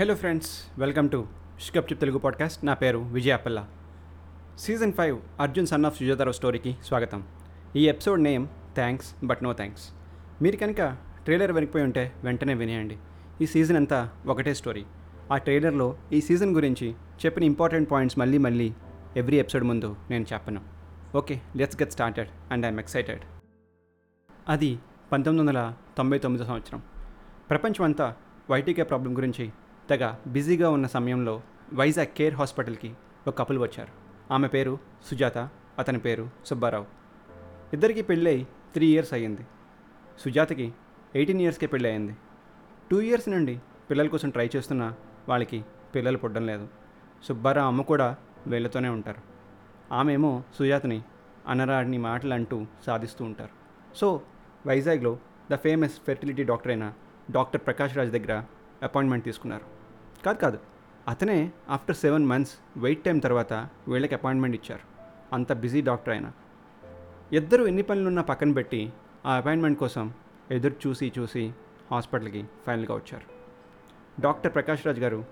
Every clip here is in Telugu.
హలో ఫ్రెండ్స్ వెల్కమ్ టు షికప్చిప్ తెలుగు పాడ్కాస్ట్. నా పేరు Vijaya Palla season five Arjun son of Sujatha Rao స్టోరీకి స్వాగతం. ఈ episode name thanks but no thanks. మీరు కనుక ట్రైలర్ వెనక్కిపోయి ఉంటే వెంటనే వినేయండి. ఈ సీజన్ అంతా ఒకటే స్టోరీ. ఆ ట్రైలర్లో ఈ సీజన్ గురించి చెప్పిన ఇంపార్టెంట్ పాయింట్స్ మళ్ళీ మళ్ళీ ఎవ్రీ ఎపిసోడ్ ముందు నేను చెప్పను. Okay let's get started and I'm excited. అది పంతొమ్మిది వందల తొంభై తొమ్మిదో సంవత్సరం. ప్రపంచం అంతా వైటీకే ప్రాబ్లం గురించి తెగ బిజీగా ఉన్న సమయంలో వైజాగ్ కేర్ హాస్పిటల్కి ఒక కపుల్ వచ్చారు. ఆమె పేరు సుజాత అతని పేరు సుబ్బారావు. ఇద్దరికి పెళ్ళై త్రీ ఇయర్స్ అయ్యింది. సుజాతకి ఎయిటీన్ ఇయర్స్కే పెళ్ళి అయింది టూ ఇయర్స్ నుండి పిల్లల కోసం ట్రై చేస్తున్నా వాళ్ళకి పిల్లలు పుట్టడం లేదు. సుబ్బారావు అమ్మ కూడా వీళ్ళతోనే ఉంటారు. ఆమెమో సుజాతని అనరాడిని మాటలు అంటూ సాధిస్తూ ఉంటారు. సో వైజాగ్లో ద ఫేమస్ ఫెర్టిలిటీ డాక్టర్ అయిన డాక్టర్ ప్రకాష్ రాజ్ దగ్గర అపాయింట్మెంట్ తీసుకున్నారు. కాదు కాదు. అతనే after seven months wait time తర్వాత వీళ్ళకి అపాయింట్మెంట్ ఇచ్చారు. అంత బిజీ డాక్టర్ ఆయన. ఇద్దరు ఎన్ని పనులున్నా పక్కన పెట్టి ఆ అపాయింట్మెంట్ కోసం ఎదురు చూసి చూసి హాస్పిటల్కి ఫైనల్గా వచ్చారు. డాక్టర్ ప్రకాష్ రాజ్ గారు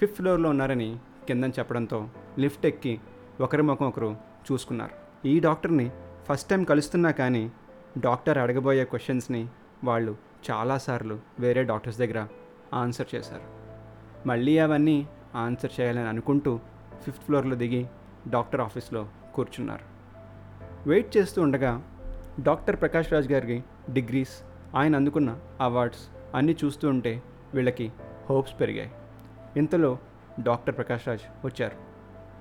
ఫిఫ్త్ ఫ్లోర్లో ఉన్నారని కిందని చెప్పడంతో లిఫ్ట్ ఎక్కి ఒకరి ముఖం ఒకరు చూసుకున్నారు. ఈ డాక్టర్ని ఫస్ట్ టైం కలుస్తున్నా కానీ డాక్టర్ అడగబోయే క్వశ్చన్స్ని వాళ్ళు చాలాసార్లు వేరే డాక్టర్స్ దగ్గర ఆన్సర్ చేశారు. మళ్ళీ అవన్నీ ఆన్సర్ చేయాలని అనుకుంటూ ఫిఫ్త్ ఫ్లోర్లో దిగి డాక్టర్ ఆఫీస్లో కూర్చున్నారు. వెయిట్ చేస్తూ ఉండగా డాక్టర్ ప్రకాష్ రాజ్ గారికి డిగ్రీస్ ఆయన అందుకున్న అవార్డ్స్ అన్నీ చూస్తూ ఉంటే వీళ్ళకి హోప్స్ పెరిగాయి. ఇంతలో డాక్టర్ ప్రకాష్ రాజ్ వచ్చారు.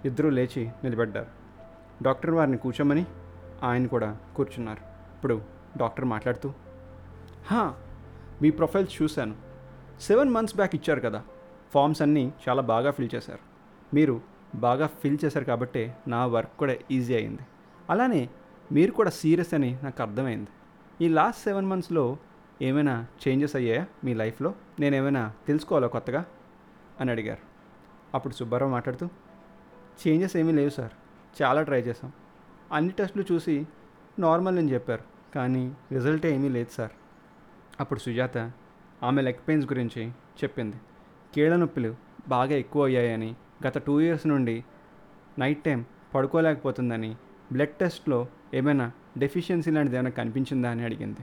ఇద్దరూ లేచి నిలబడ్డారు. డాక్టర్ వారిని కూర్చోమని ఆయన కూడా కూర్చున్నారు. ఇప్పుడు డాక్టర్ మాట్లాడుతూ హా మీ ప్రొఫైల్స్ చూశాను. సెవెన్ మంత్స్ బ్యాక్ ఇచ్చారు కదా. ఫామ్స్ అన్నీ చాలా బాగా ఫిల్ చేశారు. మీరు బాగా ఫిల్ చేశారు కాబట్టే నా వర్క్ కూడా ఈజీ అయింది. అలానే మీరు కూడా సీరియస్ అని నాకు అర్థమైంది. ఈ లాస్ట్ సెవెన్ మంత్స్లో ఏమైనా చేంజెస్ అయ్యాయా మీ లైఫ్లో? నేను ఏమైనా తెలుసుకోవాలా కొత్తగా? అని అడిగారు. అప్పుడు సుబ్బారావు మాట్లాడుతూ చేంజెస్ ఏమీ లేవు సార్. చాలా ట్రై చేసాం అన్ని టెస్టులు చూసి నార్మల్ అని చెప్పారు. కానీ రిజల్ట్ ఏమీ లేదు సార్. అప్పుడు సుజాత ఆమె లెగ్ పెయిన్స్ గురించి చెప్పింది. కీళ్ళ నొప్పులు బాగా ఎక్కువ అయ్యాయని గత టూ ఇయర్స్ నుండి నైట్ టైం పడుకోలేకపోతుందని బ్లడ్ టెస్ట్లో ఏమైనా డెఫిషియన్సీ లాంటిది ఏమైనా కనిపించిందా అని అడిగింది.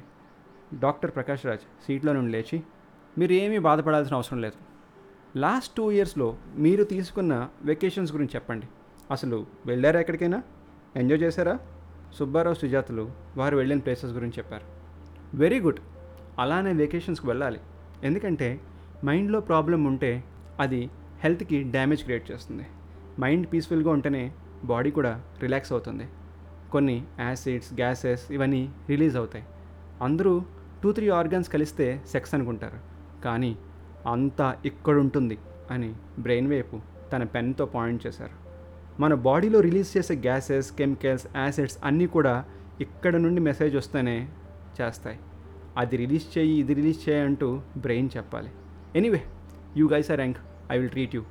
డాక్టర్ ప్రకాష్ రాజ్ సీట్లో నుండి లేచి మీరు ఏమీ బాధపడాల్సిన అవసరం లేదు. లాస్ట్ టూ ఇయర్స్లో మీరు తీసుకున్న వెకేషన్స్ గురించి చెప్పండి. అసలు వెళ్ళారా ఎక్కడికైనా? ఎంజాయ్ చేశారా? సుబ్బారావు సుజాతలు వారు వెళ్ళిన ప్లేసెస్ గురించి చెప్పారు. Very good. అలానే వెకేషన్స్కి వెళ్ళాలి. ఎందుకంటే మైండ్లో ప్రాబ్లం ఉంటే అది హెల్త్కి డ్యామేజ్ క్రియేట్ చేస్తుంది. మైండ్ పీస్ఫుల్గా ఉంటేనే బాడీ కూడా రిలాక్స్ అవుతుంది. కొన్ని యాసిడ్స్ గ్యాసెస్ ఇవన్నీ రిలీజ్ అవుతాయి. అందరూ టూ త్రీ ఆర్గాన్స్ కలిస్తే సెక్స్ అనుకుంటారు. కానీ అంతా ఇక్కడుంటుంది అని బ్రెయిన్ వైపు తన పెన్తో పాయింట్ చేశారు. మన బాడీలో రిలీజ్ చేసే గ్యాసెస్ కెమికల్స్ యాసిడ్స్ అన్నీ కూడా ఇక్కడ నుండి మెసేజ్ వస్తేనే చేస్తాయి. అది రిలీజ్ చేయి ఇది రిలీజ్ చేయి అంటూ బ్రెయిన్ చెప్పాలి. Anyway you guys are rank I will treat you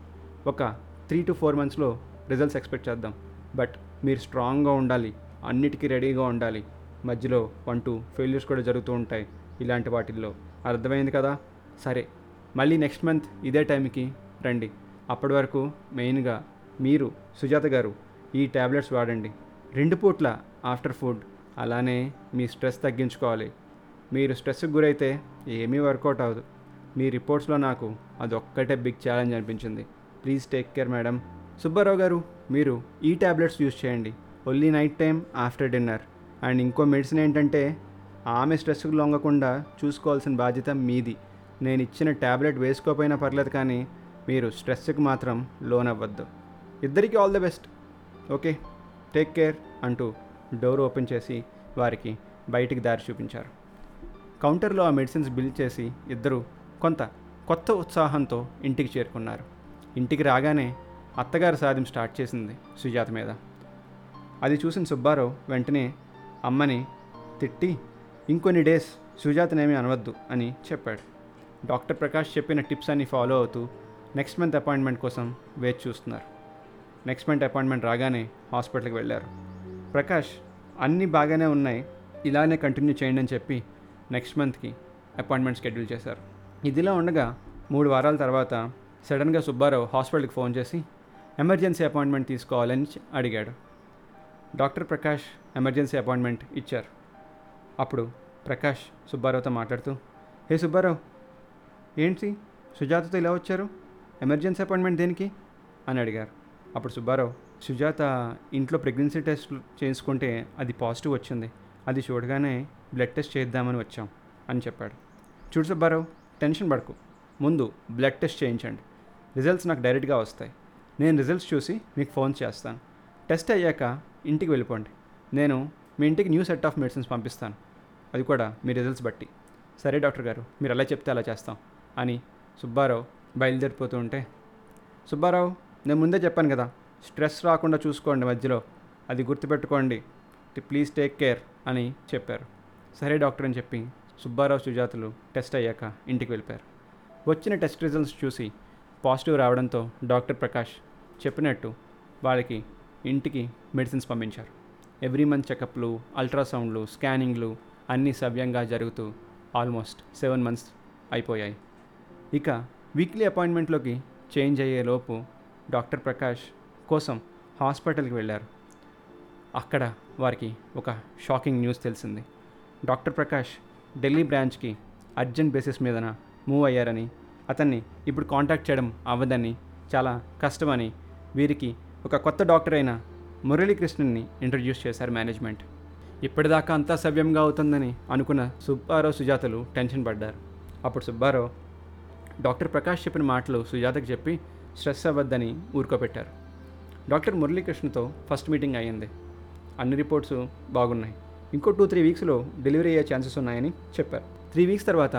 ఒక త్రీ టు ఫోర్ మంత్స్లో రిజల్ట్స్ ఎక్స్పెక్ట్ చేద్దాం. బట్ మీరు స్ట్రాంగ్గా ఉండాలి. అన్నిటికీ రెడీగా ఉండాలి. మధ్యలో వన్ టూ ఫెయిల్యూర్స్ కూడా జరుగుతూ ఉంటాయి ఇలాంటి వాటిల్లో. అర్థమైంది కదా? సరే. మళ్ళీ నెక్స్ట్ మంత్ ఇదే టైంకి రండి. అప్పటి వరకు మెయిన్గా మీరు సుజాత గారు ఈ ట్యాబ్లెట్స్ వాడండి. రెండు పూట్ల ఆఫ్టర్ ఫుడ్ అలానే మీ స్ట్రెస్ తగ్గించుకోవాలి. మీరు స్ట్రెస్కి గురైతే ఏమీ వర్కౌట్ అవ్వదు. మీ రిపోర్ట్స్లో నాకు అదొక్కటే బిగ్ ఛాలెంజ్ అనిపించింది. Please take care madam. Subbarao గారు మీరు ఈ ట్యాబ్లెట్స్ యూజ్ చేయండి. Only night time after dinner. And ఇంకో మెడిసిన్ ఏంటంటే ఆమె స్ట్రెస్కి లొంగకుండా చూసుకోవాల్సిన బాధ్యత మీది. నేను ఇచ్చిన ట్యాబ్లెట్ వేసుకోకపోయినా పర్లేదు కానీ మీరు స్ట్రెస్కి మాత్రం లోన్ అవ్వద్దు ఇద్దరికీ all the best. Okay take care అంటూ డోర్ ఓపెన్ చేసి వారికి బయటికి దారి చూపించారు. కౌంటర్లో ఆ మెడిసిన్స్ బిల్ చేసి ఇద్దరు కొంత కొత్త ఉత్సాహంతో ఇంటికి చేరుకున్నారు. ఇంటికి రాగానే అత్తగారు సాధ్యం స్టార్ట్ చేసింది సుజాత మీద. అది చూసిన సుబ్బారావు వెంటనే అమ్మని తిట్టి ఇంకొన్ని డేస్ సుజాతనేమీ అనవద్దు అని చెప్పాడు. డాక్టర్ ప్రకాష్ చెప్పిన టిప్స్ అన్ని ఫాలో అవుతూ నెక్స్ట్ మంత్ అపాయింట్మెంట్ కోసం వేచి చూస్తున్నారు. నెక్స్ట్ మంత్ అపాయింట్మెంట్ రాగానే హాస్పిటల్కి వెళ్ళారు. ప్రకాష్ అన్నీ బాగానే ఉన్నాయి ఇలానే కంటిన్యూ చేయండి అని చెప్పి నెక్స్ట్ మంత్కి అపాయింట్మెంట్ షెడ్యూల్ చేశారు. ఇదిలా ఉండగా మూడు వారాల తర్వాత సడన్గా సుబ్బారావు హాస్పిటల్కి ఫోన్ చేసి ఎమర్జెన్సీ అపాయింట్మెంట్ తీసుకోవాలని అడిగాడు. డాక్టర్ ప్రకాష్ ఎమర్జెన్సీ అపాయింట్మెంట్ ఇచ్చారు. అప్పుడు ప్రకాష్ సుబ్బారావుతో మాట్లాడుతూ హే సుబ్బారావు ఏంటి? సుజాతతో ఇలా వచ్చారు? ఎమర్జెన్సీ అపాయింట్మెంట్ దేనికి? అని అడిగారు. అప్పుడు సుబ్బారావు సుజాత ఇంట్లో ప్రెగ్నెన్సీ టెస్ట్ చేసుకుంటే అది పాజిటివ్ వచ్చింది. అది చూడగానే బ్లడ్ టెస్ట్ చేద్దామని వచ్చాం అని చెప్పాడు. చూడు సుబ్బారావు టెన్షన్ పడకు. ముందు బ్లడ్ టెస్ట్ చేయించండి. రిజల్ట్స్ నాకు డైరెక్ట్గా వస్తాయి. నేను రిజల్ట్స్ చూసి మీకు ఫోన్ చేస్తాను. టెస్ట్ అయ్యాక ఇంటికి వెళ్ళిపోండి. నేను మీ ఇంటికి న్యూ సెట్ ఆఫ్ మెడిసిన్స్ పంపిస్తాను. అది కూడా మీ రిజల్ట్స్ బట్టి. సరే డాక్టర్ గారు మీరు ఎలా చెప్తే అలా చేస్తాం అని సుబ్బారావు బయలుదేరిపోతూ ఉంటే సుబ్బారావు నేను ముందే చెప్పాను కదా స్ట్రెస్ రాకుండా చూసుకోండి మధ్యలో. అది గుర్తుపెట్టుకోండి. ప్లీజ్ టేక్ కేర్ అని చెప్పారు. సరే డాక్టర్ అని చెప్పి సుబ్బారావు సుజాతలు టెస్ట్ అయ్యాక ఇంటికి వెళ్ళిపోయారు. వచ్చిన టెస్ట్ రిజల్ట్స్ చూసి పాజిటివ్ రావడంతో డాక్టర్ ప్రకాష్ చెప్పినట్టు వాళ్ళకి ఇంటికి మెడిసిన్స్ పంపించారు. ఎవ్రీ మంత్ చెకప్లు అల్ట్రాసౌండ్లు స్కానింగ్లు అన్నీ సవ్యంగా జరుగుతూ ఆల్మోస్ట్ సెవెన్ మంత్స్ అయిపోయాయి. ఇక వీక్లీ అపాయింట్మెంట్లోకి చేంజ్ అయ్యేలోపు డాక్టర్ ప్రకాష్ కోసం హాస్పిటల్కి వెళ్ళారు. అక్కడ వారికి ఒక షాకింగ్ న్యూస్ తెలిసింది. డాక్టర్ ప్రకాష్ ఢిల్లీ బ్రాంచ్కి అర్జెంట్ బేసిస్ మీదన మూవ్ అయ్యారని అతన్ని ఇప్పుడు కాంటాక్ట్ చేయడం అవ్వదని చాలా కష్టమని వీరికి ఒక కొత్త డాక్టర్ అయిన మురళీకృష్ణన్ని ఇంట్రడ్యూస్ చేశారు మేనేజ్మెంట్. ఇప్పటిదాకా అంతా సవ్యంగా అవుతుందని అనుకున్న సుబ్బారావు సుజాతలు టెన్షన్ పడ్డారు. అప్పుడు సుబ్బారావు డాక్టర్ ప్రకాష్ చెప్పిన మాటలు సుజాతకు చెప్పి స్ట్రెస్ అవ్వద్దని ఊరుకోబెట్టారు. డాక్టర్ మురళీకృష్ణతో ఫస్ట్ మీటింగ్ అయ్యింది. అన్ని రిపోర్ట్స్ బాగున్నాయి. ఇంకో టూ త్రీ వీక్స్లో డెలివరీ అయ్యే ఛాన్సెస్ ఉన్నాయని చెప్పారు. త్రీ వీక్స్ తర్వాత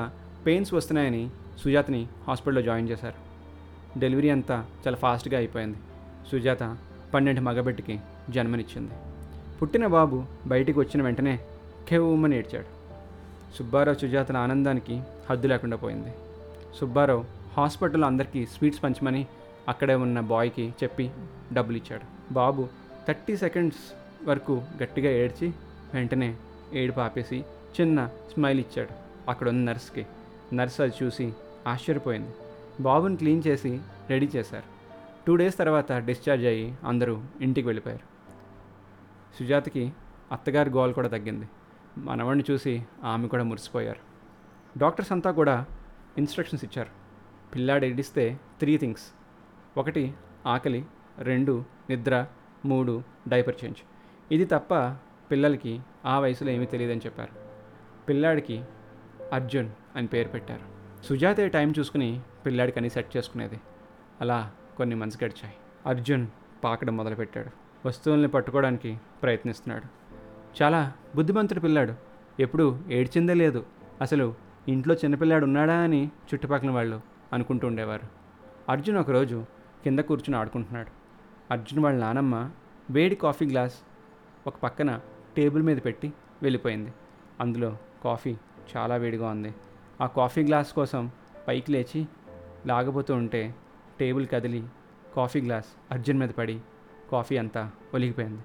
పెయిన్స్ వస్తున్నాయని సుజాతని హాస్పిటల్లో జాయిన్ చేశారు. డెలివరీ అంతా చాలా ఫాస్ట్గా అయిపోయింది. సుజాత పన్నెండు మగబిడ్డకి జన్మనిచ్చింది. పుట్టిన బాబు బయటికి వచ్చిన వెంటనే కెవ్వమని ఏడ్చాడు. సుబ్బారావు సుజాతల ఆనందానికి హద్దు లేకుండా పోయింది. సుబ్బారావు హాస్పిటల్లో అందరికీ స్వీట్స్ పంచమని అక్కడే ఉన్న బాయ్కి చెప్పి డబ్బులు ఇచ్చాడు బాబు థర్టీ సెకండ్స్ వరకు గట్టిగా ఏడ్చి వెంటనే ఏడుపు ఆపేసి చిన్న స్మైల్ ఇచ్చాడు అక్కడ ఉన్న నర్స్కి. నర్స్ అది చూసి ఆశ్చర్యపోయింది. బాబుని క్లీన్ చేసి రెడీ చేశారు. టూ డేస్ తర్వాత డిశ్చార్జ్ అయ్యి అందరూ ఇంటికి వెళ్ళిపోయారు. సుజాతకి అత్తగారి గోల్ కూడా తగ్గింది. మనవాడిని చూసి ఆమె కూడా మురిసిపోయారు. డాక్టర్స్ అంతా కూడా ఇన్స్ట్రక్షన్స్ ఇచ్చారు. పిల్లాడు ఏడిస్తే త్రీ థింగ్స్. ఒకటి ఆకలి. రెండు నిద్ర. మూడు డైపర్ చేంజ్. ఇది తప్ప పిల్లలకి ఆ వయసులో ఏమీ తెలియదని చెప్పారు. పిల్లాడికి అర్జున్ అని పేరు పెట్టారు. సుజాత టైం చూసుకుని పిల్లాడికి అని సెట్ చేసుకునేది. అలా కొన్ని మంత్స్ గడిచాయి. అర్జున్ పాకడం మొదలుపెట్టాడు. వస్తువుల్ని పట్టుకోవడానికి ప్రయత్నిస్తున్నాడు. చాలా బుద్ధిమంతుడు పిల్లాడు. ఎప్పుడు ఏడ్చిందే లేదు. అసలు ఇంట్లో చిన్నపిల్లాడు ఉన్నాడా అని చుట్టుపక్కల వాళ్ళు అనుకుంటూ ఉండేవారు. అర్జున్ ఒకరోజు కింద కూర్చుని ఆడుకుంటున్నాడు. అర్జున్ వాళ్ళ నానమ్మ వేడి కాఫీ గ్లాస్ ఒక పక్కన టేబుల్ మీద పెట్టి వెళ్ళిపోయింది. అందులో కాఫీ చాలా వేడిగా ఉంది. ఆ కాఫీ గ్లాస్ కోసం పైకి లేచి లాగబోతూ ఉంటే టేబుల్ కదిలి కాఫీ గ్లాస్ అర్జున్ మీద పడి కాఫీ అంతా ఒలిగిపోయింది.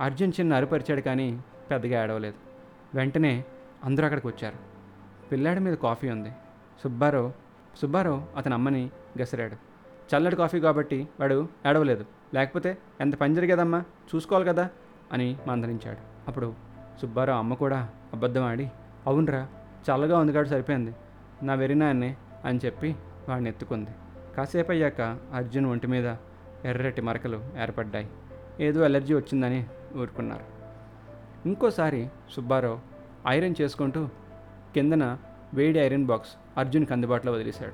అర్జున్ చిన్న అరుపరిచాడు కానీ పెద్దగా ఏడవలేదు. వెంటనే అందరూ అక్కడికి వచ్చారు. పిల్లాడి మీద కాఫీ ఉంది. సుబ్బారావు సుబ్బారావు అతని అమ్మని గసిరాడు. చల్లటి కాఫీ కాబట్టి వాడు ఏడవలేదు. లేకపోతే ఎంత పని జరిగేదమ్మా? చూసుకోవాలి కదా అని మందలించాడు. అప్పుడు సుబ్బారావు అమ్మ కూడా అబద్ధం ఆడి అవునరా చల్లగా ఉంది కాడు సరిపోయింది. నా వెరినాన్నే అని చెప్పి వాడిని ఎత్తుకుంది. కాసేపు అయ్యాక అర్జున్ ఒంటి మీద ఎర్రటి మరకలు ఏర్పడ్డాయి. ఏదో ఎలర్జీ వచ్చిందని ఊరుకున్నారు. ఇంకోసారి సుబ్బారావు ఐరన్ చేసుకుంటూ కిందన వేడి ఐరన్ బాక్స్ అర్జున్కి అందుబాటులో వదిలేశాడు.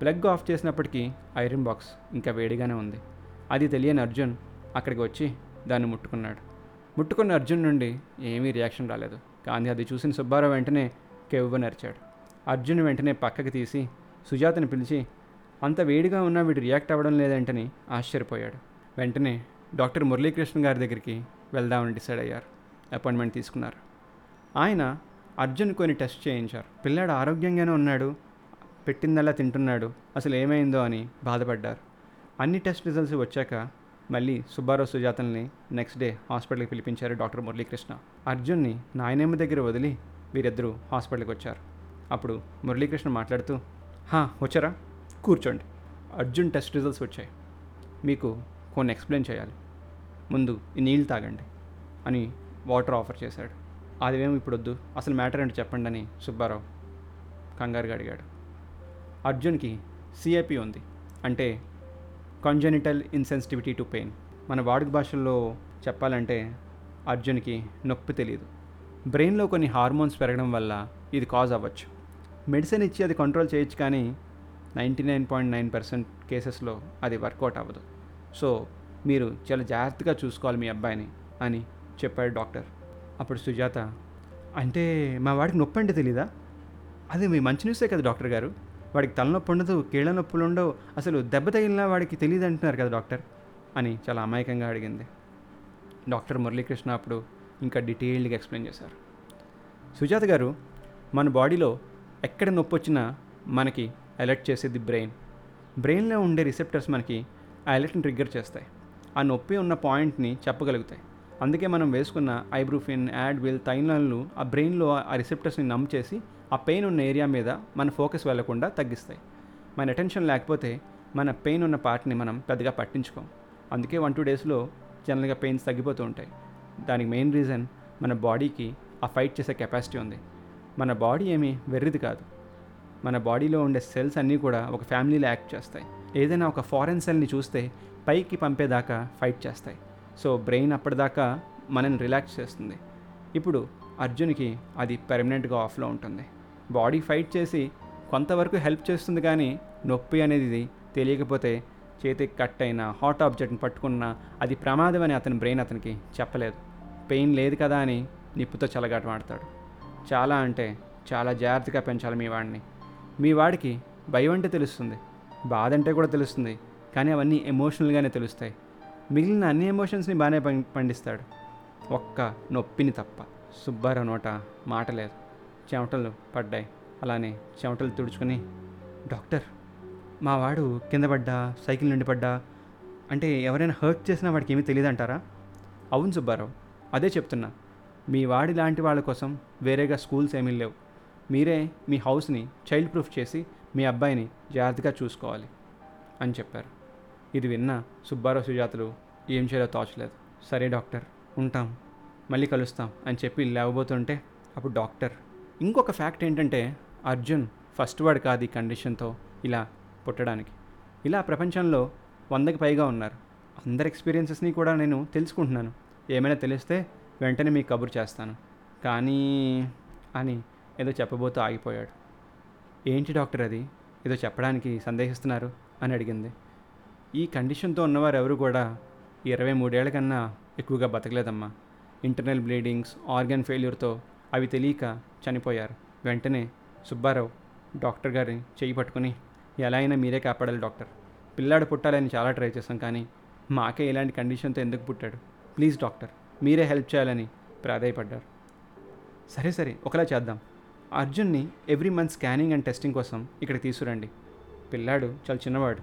ప్లగ్ ఆఫ్ చేసినప్పటికీ ఐరన్ బాక్స్ ఇంకా వేడిగానే ఉంది. అది తెలియని అర్జున్ అక్కడికి వచ్చి దాన్ని ముట్టుకున్నాడు. ముట్టుకున్న అర్జున్ నుండి ఏమీ రియాక్షన్ రాలేదు. కానీ అది చూసిన సుబ్బారావు వెంటనే కెవ్వ నరిచాడు అర్జున్ వెంటనే పక్కకి తీసి సుజాతని పిలిచి అంత వేడిగా ఉన్నా వీడు రియాక్ట్ అవ్వడం లేదంటని ఆశ్చర్యపోయాడు. వెంటనే డాక్టర్ మురళీకృష్ణ గారి దగ్గరికి వెళ్దామని డిసైడ్ అయ్యారు. అపాయింట్మెంట్ తీసుకున్నారు. ఆయన అర్జున్ కొన్ని టెస్ట్ చేయించారు. పిల్లాడు ఆరోగ్యంగానే ఉన్నాడు పెట్టిందల్లా తింటున్నాడు అసలు ఏమైందో అని బాధపడ్డారు. అన్ని టెస్ట్ రిజల్ట్స్ వచ్చాక మళ్ళీ సుబ్బారావు సుజాతల్ని నెక్స్ట్ డే హాస్పిటల్కి పిలిపించారు డాక్టర్ మురళీకృష్ణ. అర్జున్ని నాయనమ్మ దగ్గర వదిలి వీరిద్దరూ హాస్పిటల్కి వచ్చారు. అప్పుడు మురళీకృష్ణ మాట్లాడుతూ హా వచ్చారా? కూర్చోండి. అర్జున్ టెస్ట్ రిజల్ట్స్ వచ్చాయి. మీకు కొన్ని ఎక్స్ప్లెయిన్ చేయాలి. ముందు ఈ నీళ్ళు తాగండి అని వాటర్ ఆఫర్ చేశాడు. అదేమో ఇప్పుడు వద్దు అసలు మ్యాటర్ ఏంటో చెప్పండి అని సుబ్బారావు కంగారుగా అడిగాడు. అర్జున్కి సిఐపి ఉంది. అంటే కంజెనిటల్ ఇన్సెన్సిటివిటీ టు పెయిన్ మన వాడుక భాషల్లో చెప్పాలంటే అర్జున్కి నొప్పి తెలియదు బ్రెయిన్లో కొన్ని హార్మోన్స్ పెరగడం వల్ల ఇది కాజ్ అవ్వచ్చు. మెడిసిన్ ఇచ్చి అది కంట్రోల్ చేయొచ్చు కానీ ninety nine point nine percent కేసెస్లో అది వర్కౌట్ అవ్వదు. సో మీరు చాలా జాగ్రత్తగా చూసుకోవాలి మీ అబ్బాయిని అని చెప్పాడు డాక్టర్. అప్పుడు సుజాత అంటే మా వాడికి నొప్పి అంటే తెలీదా? అది మీ మంచి న్యూసే కదా డాక్టర్ గారు? వాడికి తలనొప్పి ఉండదు కీళ్ళ నొప్పులు ఉండవు. అసలు దెబ్బ తగిలినా వాడికి తెలియదు అంటున్నారు కదా డాక్టర్? అని చాలా అమాయకంగా అడిగింది. డాక్టర్ మురళీకృష్ణ అప్పుడు ఇంకా డీటెయిల్డ్గా ఎక్స్ప్లెయిన్ చేశారు. సుజాత గారు మన బాడీలో ఎక్కడ నొప్పి వచ్చినా మనకి అలర్ట్ చేసేది బ్రెయిన్. బ్రెయిన్లో ఉండే రిసెప్టర్స్ మనకి ఆ అలర్ట్ని ట్రిగ్గర్ చేస్తాయి. ఆ నొప్పి ఉన్న పాయింట్ని చెప్పగలుగుతాయి. అందుకే మనం వేసుకున్న ఐబ్రూఫిన్ యాడ్విల్ తైనాలను ఆ బ్రెయిన్లో ఆ రిసెప్టర్స్ని నమ్ చేసి ఆ పెయిన్ ఉన్న ఏరియా మీద మన ఫోకస్ వెళ్ళకుండా తగ్గిస్తాయి. మన అటెన్షన్ లేకపోతే మన పెయిన్ ఉన్న పార్ట్ని మనం పెద్దగా పట్టించుకోం. అందుకే వన్ టూ డేస్లో జనరల్గా పెయిన్స్ తగ్గిపోతూ ఉంటాయి. దానికి మెయిన్ రీజన్ మన బాడీకి ఆ ఫైట్ చేసే కెపాసిటీ ఉంది. మన బాడీ ఏమీ వెర్రిది కాదు. మన బాడీలో ఉండే సెల్స్ అన్నీ కూడా ఒక ఫ్యామిలీలో యాక్ట్ చేస్తాయి. ఏదైనా ఒక ఫారెన్ సెల్ని చూస్తే పైకి పంపేదాకా ఫైట్ చేస్తాయి. సో బ్రెయిన్ అప్పటిదాకా మనని రిలాక్స్ చేస్తుంది. ఇప్పుడు అర్జున్కి అది పెర్మనెంట్గా ఆఫ్లో ఉంటుంది. బాడీ ఫైట్ చేసి కొంతవరకు హెల్ప్ చేస్తుంది కానీ నొప్పి అనేది తెలియకపోతే చేతికి కట్ అయినా హాట్ ఆబ్జెక్ట్ని పట్టుకున్నా అది ప్రమాదం అని అతని బ్రెయిన్ అతనికి చెప్పలేదు. పెయిన్ లేదు కదా అని నిప్పుతో చల్లగాట మాడతాడు చాలా అంటే చాలా జాగ్రత్తగా పెంచాలి మీ వాడిని. మీ వాడికి భయం అంటే తెలుస్తుంది బాధ అంటే కూడా తెలుస్తుంది కానీ అవన్నీ ఎమోషనల్గానే తెలుస్తాయి. మిగిలిన అన్ని ఎమోషన్స్ని బాగానే పండిస్తాడు. ఒక్క నొప్పిని తప్ప సుబ్బారావు నోట మాట లేదు. చెమటలు పడ్డాయి. అలానే చెమటలు తుడుచుకొని డాక్టర్ మా వాడు కింద పడ్డా సైకిల్ నుండి పడ్డా అంటే ఎవరైనా హర్ట్ చేసినా వాడికి ఏమీ తెలియదు అంటారా అవును సుబ్బారావు అదే చెప్తున్నా. మీ వాడి లాంటి వాళ్ళ కోసం వేరేగా స్కూల్స్ ఏమీ లేవు. మీరే మీ హౌస్ని చైల్డ్ ప్రూఫ్ చేసి మీ అబ్బాయిని జాగ్రత్తగా చూసుకోవాలి అని చెప్పారు. ఇది విన్న సుబ్బారావు సుజాతలు ఏం చేయాలో తోచలేదు. సరే డాక్టర్ ఉంటాం. మళ్ళీ కలుస్తాం అని చెప్పి లేవబోతుంటే అప్పుడు డాక్టర్ ఇంకొక ఫ్యాక్ట్ ఏంటంటే అర్జున్ ఫస్ట్ వాడు కాదు ఈ కండిషన్తో ఇలా పుట్టడానికి. ఇలా ప్రపంచంలో వందకి పైగా ఉన్నారు. అందరి ఎక్స్పీరియన్సెస్ని కూడా నేను తెలుసుకుంటున్నాను. ఏమైనా తెలిస్తే వెంటనే మీకు కబురు చేస్తాను. కానీ అని ఏదో చెప్పబోతూ ఆగిపోయాడు. ఏంటి డాక్టర్ అది? ఏదో చెప్పడానికి సందేహిస్తున్నారు? అని అడిగింది. ఈ కండిషన్తో ఉన్నవారు ఎవరు కూడా ఇరవై మూడేళ్ళ కన్నా ఎక్కువగా బతకలేదమ్మా. ఇంటర్నల్ బ్లీడింగ్స్ ఆర్గాన్ ఫెయిల్యూర్తో అవి తెలియక చనిపోయారు. వెంటనే సుబ్బారావు డాక్టర్ గారిని చేయి పట్టుకుని ఎలా అయినా మీరే కాపాడాలి డాక్టర్. పిల్లాడు పుట్టాలని చాలా ట్రై చేశాం కానీ మాకే ఇలాంటి కండిషన్తో ఎందుకు పుట్టాడు? ప్లీజ్ డాక్టర్ మీరే హెల్ప్ చేయాలని ప్రాధాయపడ్డారు. సరే సరే ఒకలా చేద్దాం. అర్జున్ని every month scanning and testing కోసం ఇక్కడ తీసుకురండి. పిల్లాడు చాలా చిన్నవాడు.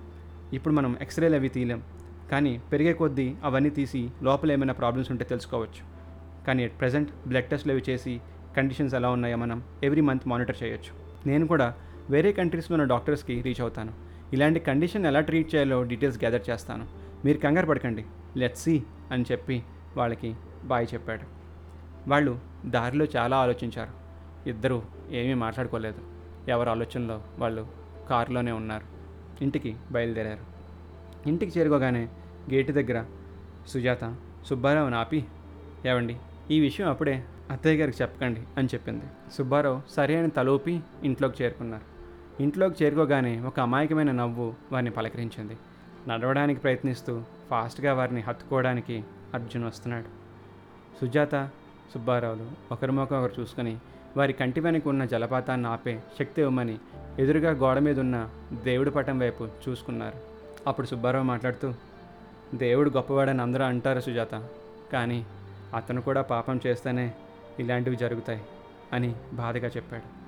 ఇప్పుడు మనం ఎక్స్రేలు అవి తీయలేం. కానీ పెరిగే కొద్దీ అవన్నీ తీసి లోపల ఏమైనా ప్రాబ్లమ్స్ ఉంటే తెలుసుకోవచ్చు. కానీ అట్ ప్రజెంట్ బ్లడ్ టెస్ట్లు అవి చేసి కండిషన్స్ ఎలా ఉన్నాయో మనం ఎవ్రీ మంత్ మానిటర్ చేయొచ్చు. నేను కూడా వేరే కంట్రీస్లో ఉన్న డాక్టర్స్కి రీచ్ అవుతాను. ఇలాంటి కండిషన్ ఎలా ట్రీట్ చేయాలో డీటెయిల్స్ గ్యాదర్ చేస్తాను. మీరు కంగారు పడకండి. లెట్ సీ అని చెప్పి వాళ్ళకి బాయ్ చెప్పాడు. వాళ్ళు దారిలో చాలా ఆలోచించారు. ఇద్దరు ఏమీ మాట్లాడుకోలేదు. ఎవరి ఆలోచనలో వాళ్ళు కారులోనే ఉన్నారు. ఇంటికి బయలుదేరారు. ఇంటికి చేరుకోగానే గేటు దగ్గర సుజాత సుబ్బారావుని ఆపి ఏవండి? ఈ విషయం అప్పుడే అత్తయ్య గారికి చెప్పకండి అని చెప్పింది. సుబ్బారావు సరే అని తలూపి ఇంట్లోకి చేరుకున్నారు. ఇంట్లోకి చేరుకోగానే ఒక అమాయకమైన నవ్వు వారిని పలకరించింది. నడవడానికి ప్రయత్నిస్తూ ఫాస్ట్గా వారిని హత్తుకోవడానికి అర్జున్ వస్తున్నాడు. సుజాత సుబ్బారావులు ఒకరి ముఖం ఒకరు చూసుకొని వారి కంటి వెనక ఉన్న జలపాతాన్ని ఆపే శక్తి ఇవ్వమని ఎదురుగా గోడ మీద ఉన్న దేవుడి పటం వైపు చూసుకున్నారు. అప్పుడు సుబ్బారావు మాట్లాడుతూ దేవుడు గొప్పవాడని అందరూ అంటారు సుజాత కానీ అతను కూడా పాపం చేస్తేనే ఇలాంటివి జరుగుతాయి అని బాధగా చెప్పాడు.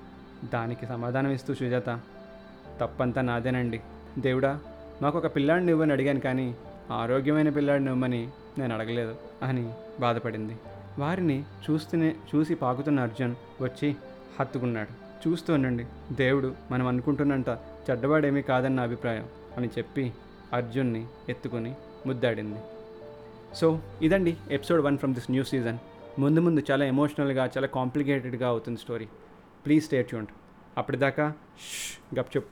దానికి సమాధానం ఇస్తూ సుజాత తప్పంతా నాదేనండి. దేవుడా మాకు ఒక పిల్లాడిని ఇవ్వని అడిగాను కానీ ఆరోగ్యమైన పిల్లాడిని ఇవ్వమని నేను అడగలేదు అని బాధపడింది. వారిని చూస్తూనే చూసి పాకుతున్న అర్జున్ వచ్చి హత్తుకున్నాడు. చూస్తూ ఉండండి దేవుడు మనం అనుకుంటున్నంత చెడ్డవాడేమీ కాదన్న అభిప్రాయం అని చెప్పి అర్జున్ని ఎత్తుకొని ముద్దాడింది. సో ఇదండి episode one from this new season. ముందు ముందు చాలా ఎమోషనల్గా చాలా కాంప్లికేటెడ్గా అవుతుంది స్టోరీ ప్లీజ్ స్టే ట్యూన్డ్ అప్పటిదాకా గప్ చెప్.